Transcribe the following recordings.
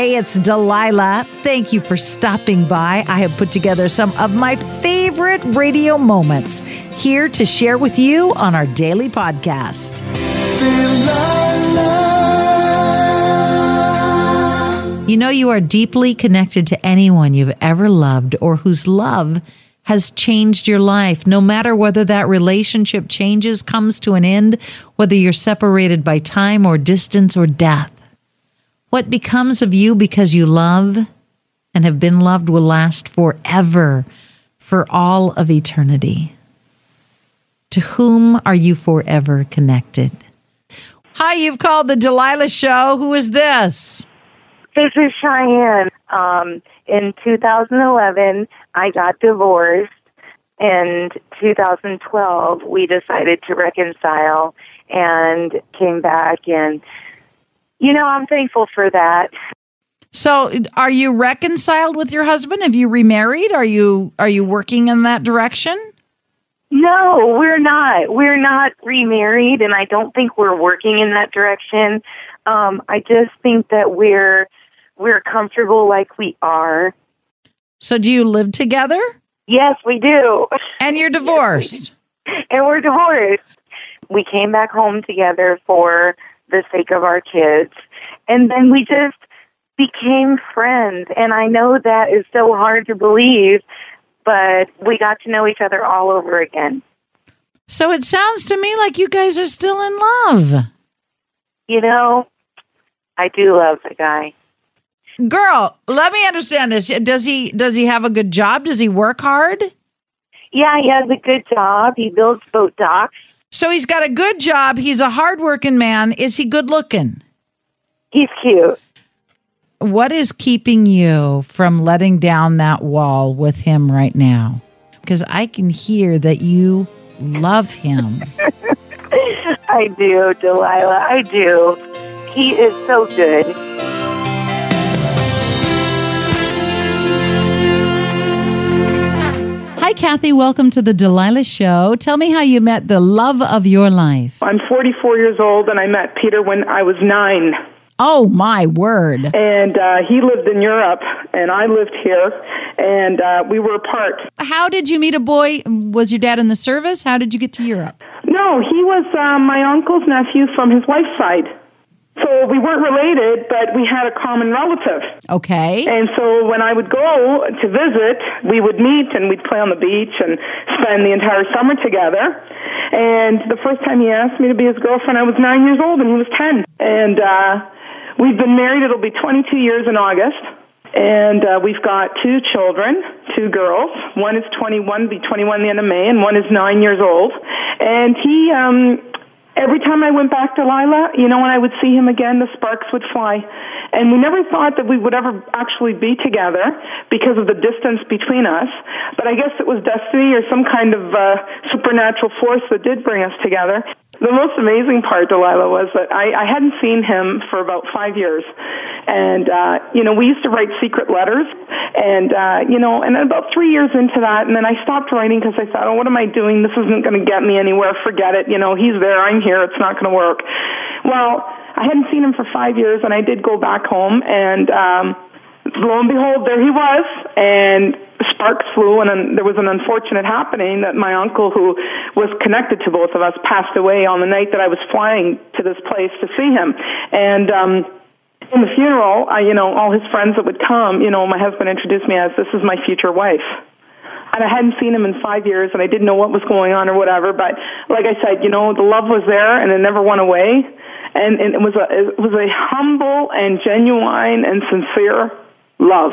Hey, it's Delilah. Thank you for stopping by. I have put together some of my favorite radio moments here to share with you on our daily podcast. You know, you are deeply connected to anyone you've ever loved or whose love has changed your life, no matter whether that relationship changes, comes to an end, whether you're separated by time or distance or death. What becomes of you because you love and have been loved will last forever, for all of eternity. To whom are you forever connected? Hi, you've called the Delilah Show. Who is this? This is Cheyenne. Um, in 2011, I got divorced. In 2012, we decided to reconcile and came back. And, you know, I'm thankful for that. So, are you reconciled with your husband? Have you remarried? Are you are you working in that direction? No, we're not. We're not remarried, and I don't think we're working in that direction. Um, I just think that we're we're comfortable like we are. So, do you live together? Yes, we do. And you're divorced. And we're divorced. We came back home together for the sake of our kids. And then we just became friends. And I know that is so hard to believe, but we got to know each other all over again. So it sounds to me like you guys are still in love. You know, I do love the guy. Girl, let me understand this. Does he does he have a good job? Does he work hard? Yeah, he has a good job. He builds boat docks. So he's got a good job. He's a hardworking man. Is he good looking? He's cute. What is keeping you from letting down that wall with him right now? Because I can hear that you love him. I do, Delilah. I do. He is so good. Kathy. Welcome to the Delilah Show. Tell me how you met the love of your life. I'm 44 years old, and I met Peter when I was nine. Oh, my word. And uh, he lived in Europe, and I lived here, and uh, we were apart. How did you meet a boy? Was your dad in the service? How did you get to Europe? No, he was uh, my uncle's nephew from his wife's side. So we weren't related, but we had a common relative. Okay. And so when I would go to visit, we would meet and we'd play on the beach and spend the entire summer together. And the first time he asked me to be his girlfriend, I was nine years old and he was 10. And uh, we've been married, it'll be 22 years in August. And uh, we've got two children, two girls. One is 21, be 21 the end of May, and one is nine years old. And he um, every time I went back to Lila, you know, when I would see him again, the sparks would fly. And we never thought that we would ever actually be together because of the distance between us. But I guess it was destiny or some kind of uh, supernatural force that did bring us together. The most amazing part, Delilah, was that I, I hadn't seen him for about five years. And, uh, you know, we used to write secret letters. And, uh, you know, and then about three years into that, and then I stopped writing because I thought, oh, what am I doing? This isn't going to get me anywhere. Forget it. You know, he's there. I'm here. It's not going to work. Well, I hadn't seen him for five years, and I did go back home, and, um, lo and behold, there he was, and sparks flew, and then there was an unfortunate happening that my uncle, who was connected to both of us, passed away on the night that I was flying to this place to see him, and. um in the funeral, I, you know, all his friends that would come, you know, my husband introduced me as this is my future wife. And I hadn't seen him in five years and I didn't know what was going on or whatever, but like I said, you know, the love was there and it never went away. And, and it was a, it was a humble and genuine and sincere love.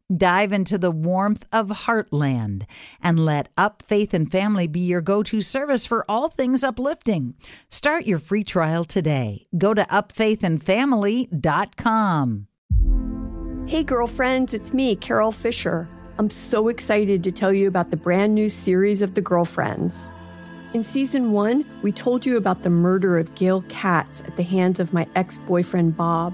Dive into the warmth of Heartland and let Up Faith and Family be your go to service for all things uplifting. Start your free trial today. Go to upfaithandfamily.com. Hey, girlfriends, it's me, Carol Fisher. I'm so excited to tell you about the brand new series of The Girlfriends. In season one, we told you about the murder of Gail Katz at the hands of my ex boyfriend Bob.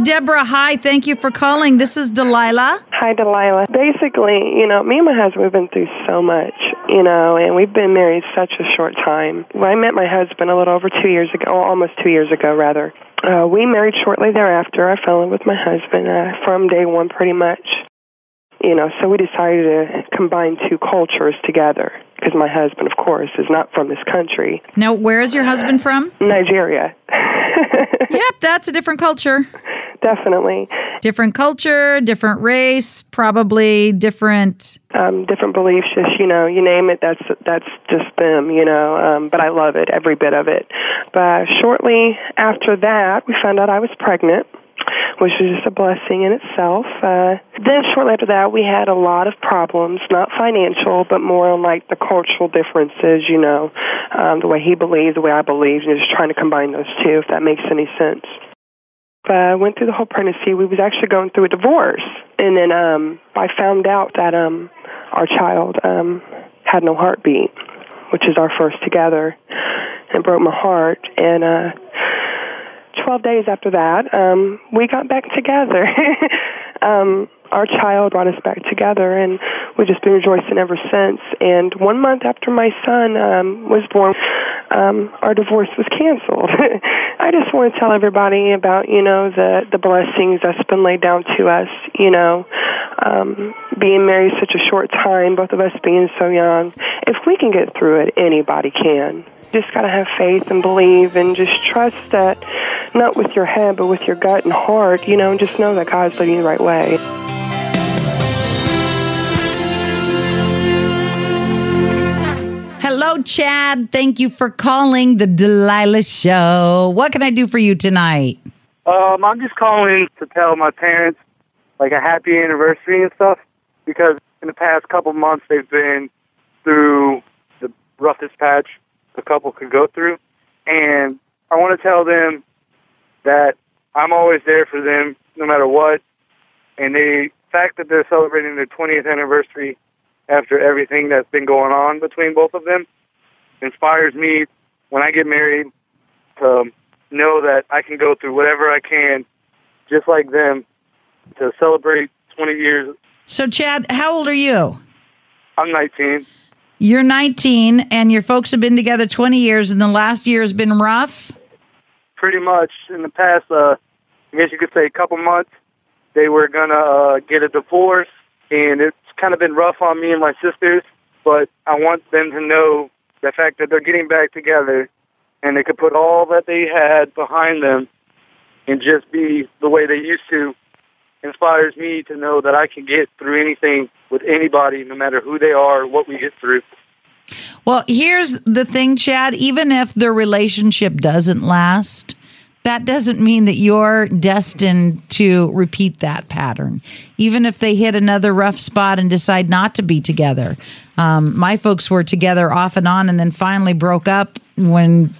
Deborah, hi. Thank you for calling. This is Delilah. Hi, Delilah. Basically, you know, me and my husband, we've been through so much, you know, and we've been married such a short time. When I met my husband a little over two years ago, almost two years ago, rather, uh, we married shortly thereafter. I fell in with my husband uh, from day one, pretty much. You know, so we decided to combine two cultures together because my husband, of course, is not from this country. Now, where is your husband from? Nigeria. yep, that's a different culture definitely. Different culture, different race, probably different. Um, different beliefs, just you know, you name it. That's that's just them, you know. Um, but I love it, every bit of it. But shortly after that, we found out I was pregnant which was just a blessing in itself. Uh, then shortly after that, we had a lot of problems, not financial, but more on like the cultural differences, you know, um, the way he believed, the way I believed, and just trying to combine those two, if that makes any sense uh, went through the whole pregnancy. We was actually going through a divorce, and then um, I found out that um, our child um, had no heartbeat, which is our first together, and it broke my heart. And uh, 12 days after that, um, we got back together. um, our child brought us back together, and we've just been rejoicing ever since. And one month after my son um, was born, um, our divorce was canceled. I just want to tell everybody about you know the the blessings that's been laid down to us. You know, um, being married such a short time, both of us being so young. If we can get through it, anybody can. Just got to have faith and believe, and just trust that not with your head, but with your gut and heart. You know, and just know that God's leading you the right way. Chad. Thank you for calling the Delilah Show. What can I do for you tonight? Um, I'm just calling to tell my parents like a happy anniversary and stuff because in the past couple months they've been through the roughest patch a couple could go through, and I want to tell them that I'm always there for them no matter what. And the fact that they're celebrating their 20th anniversary after everything that's been going on between both of them inspires me when I get married to know that I can go through whatever I can, just like them, to celebrate 20 years. So, Chad, how old are you? I'm 19. You're 19 and your folks have been together 20 years and the last year has been rough? Pretty much. In the past, uh, I guess you could say a couple months, they were going to uh, get a divorce, and it's kind of been rough on me and my sisters, but I want them to know the fact that they're getting back together and they could put all that they had behind them and just be the way they used to inspires me to know that I can get through anything with anybody, no matter who they are, what we get through. Well, here's the thing, Chad. Even if the relationship doesn't last, that doesn't mean that you're destined to repeat that pattern. Even if they hit another rough spot and decide not to be together. Um, my folks were together off and on and then finally broke up when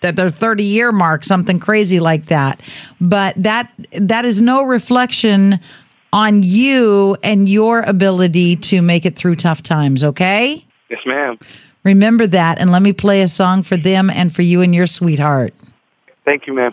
that their 30 year mark, something crazy like that. But that that is no reflection on you and your ability to make it through tough times, okay? Yes, ma'am. Remember that and let me play a song for them and for you and your sweetheart. Thank you, ma'am.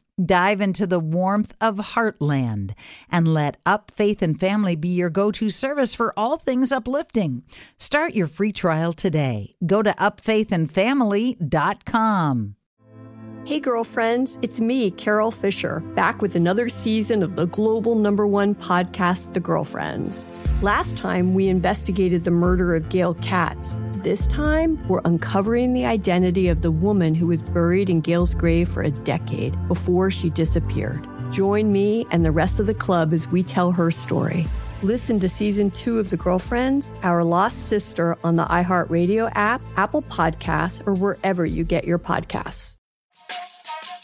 Dive into the warmth of Heartland and let Up Faith and Family be your go to service for all things uplifting. Start your free trial today. Go to upfaithandfamily.com. Hey, girlfriends, it's me, Carol Fisher, back with another season of the global number one podcast, The Girlfriends. Last time, we investigated the murder of Gail Katz. This time, we're uncovering the identity of the woman who was buried in Gail's grave for a decade before she disappeared. Join me and the rest of the club as we tell her story. Listen to season two of The Girlfriends, Our Lost Sister on the iHeartRadio app, Apple Podcasts, or wherever you get your podcasts.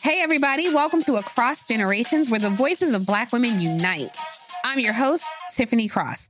Hey, everybody, welcome to Across Generations, where the voices of Black women unite. I'm your host, Tiffany Cross.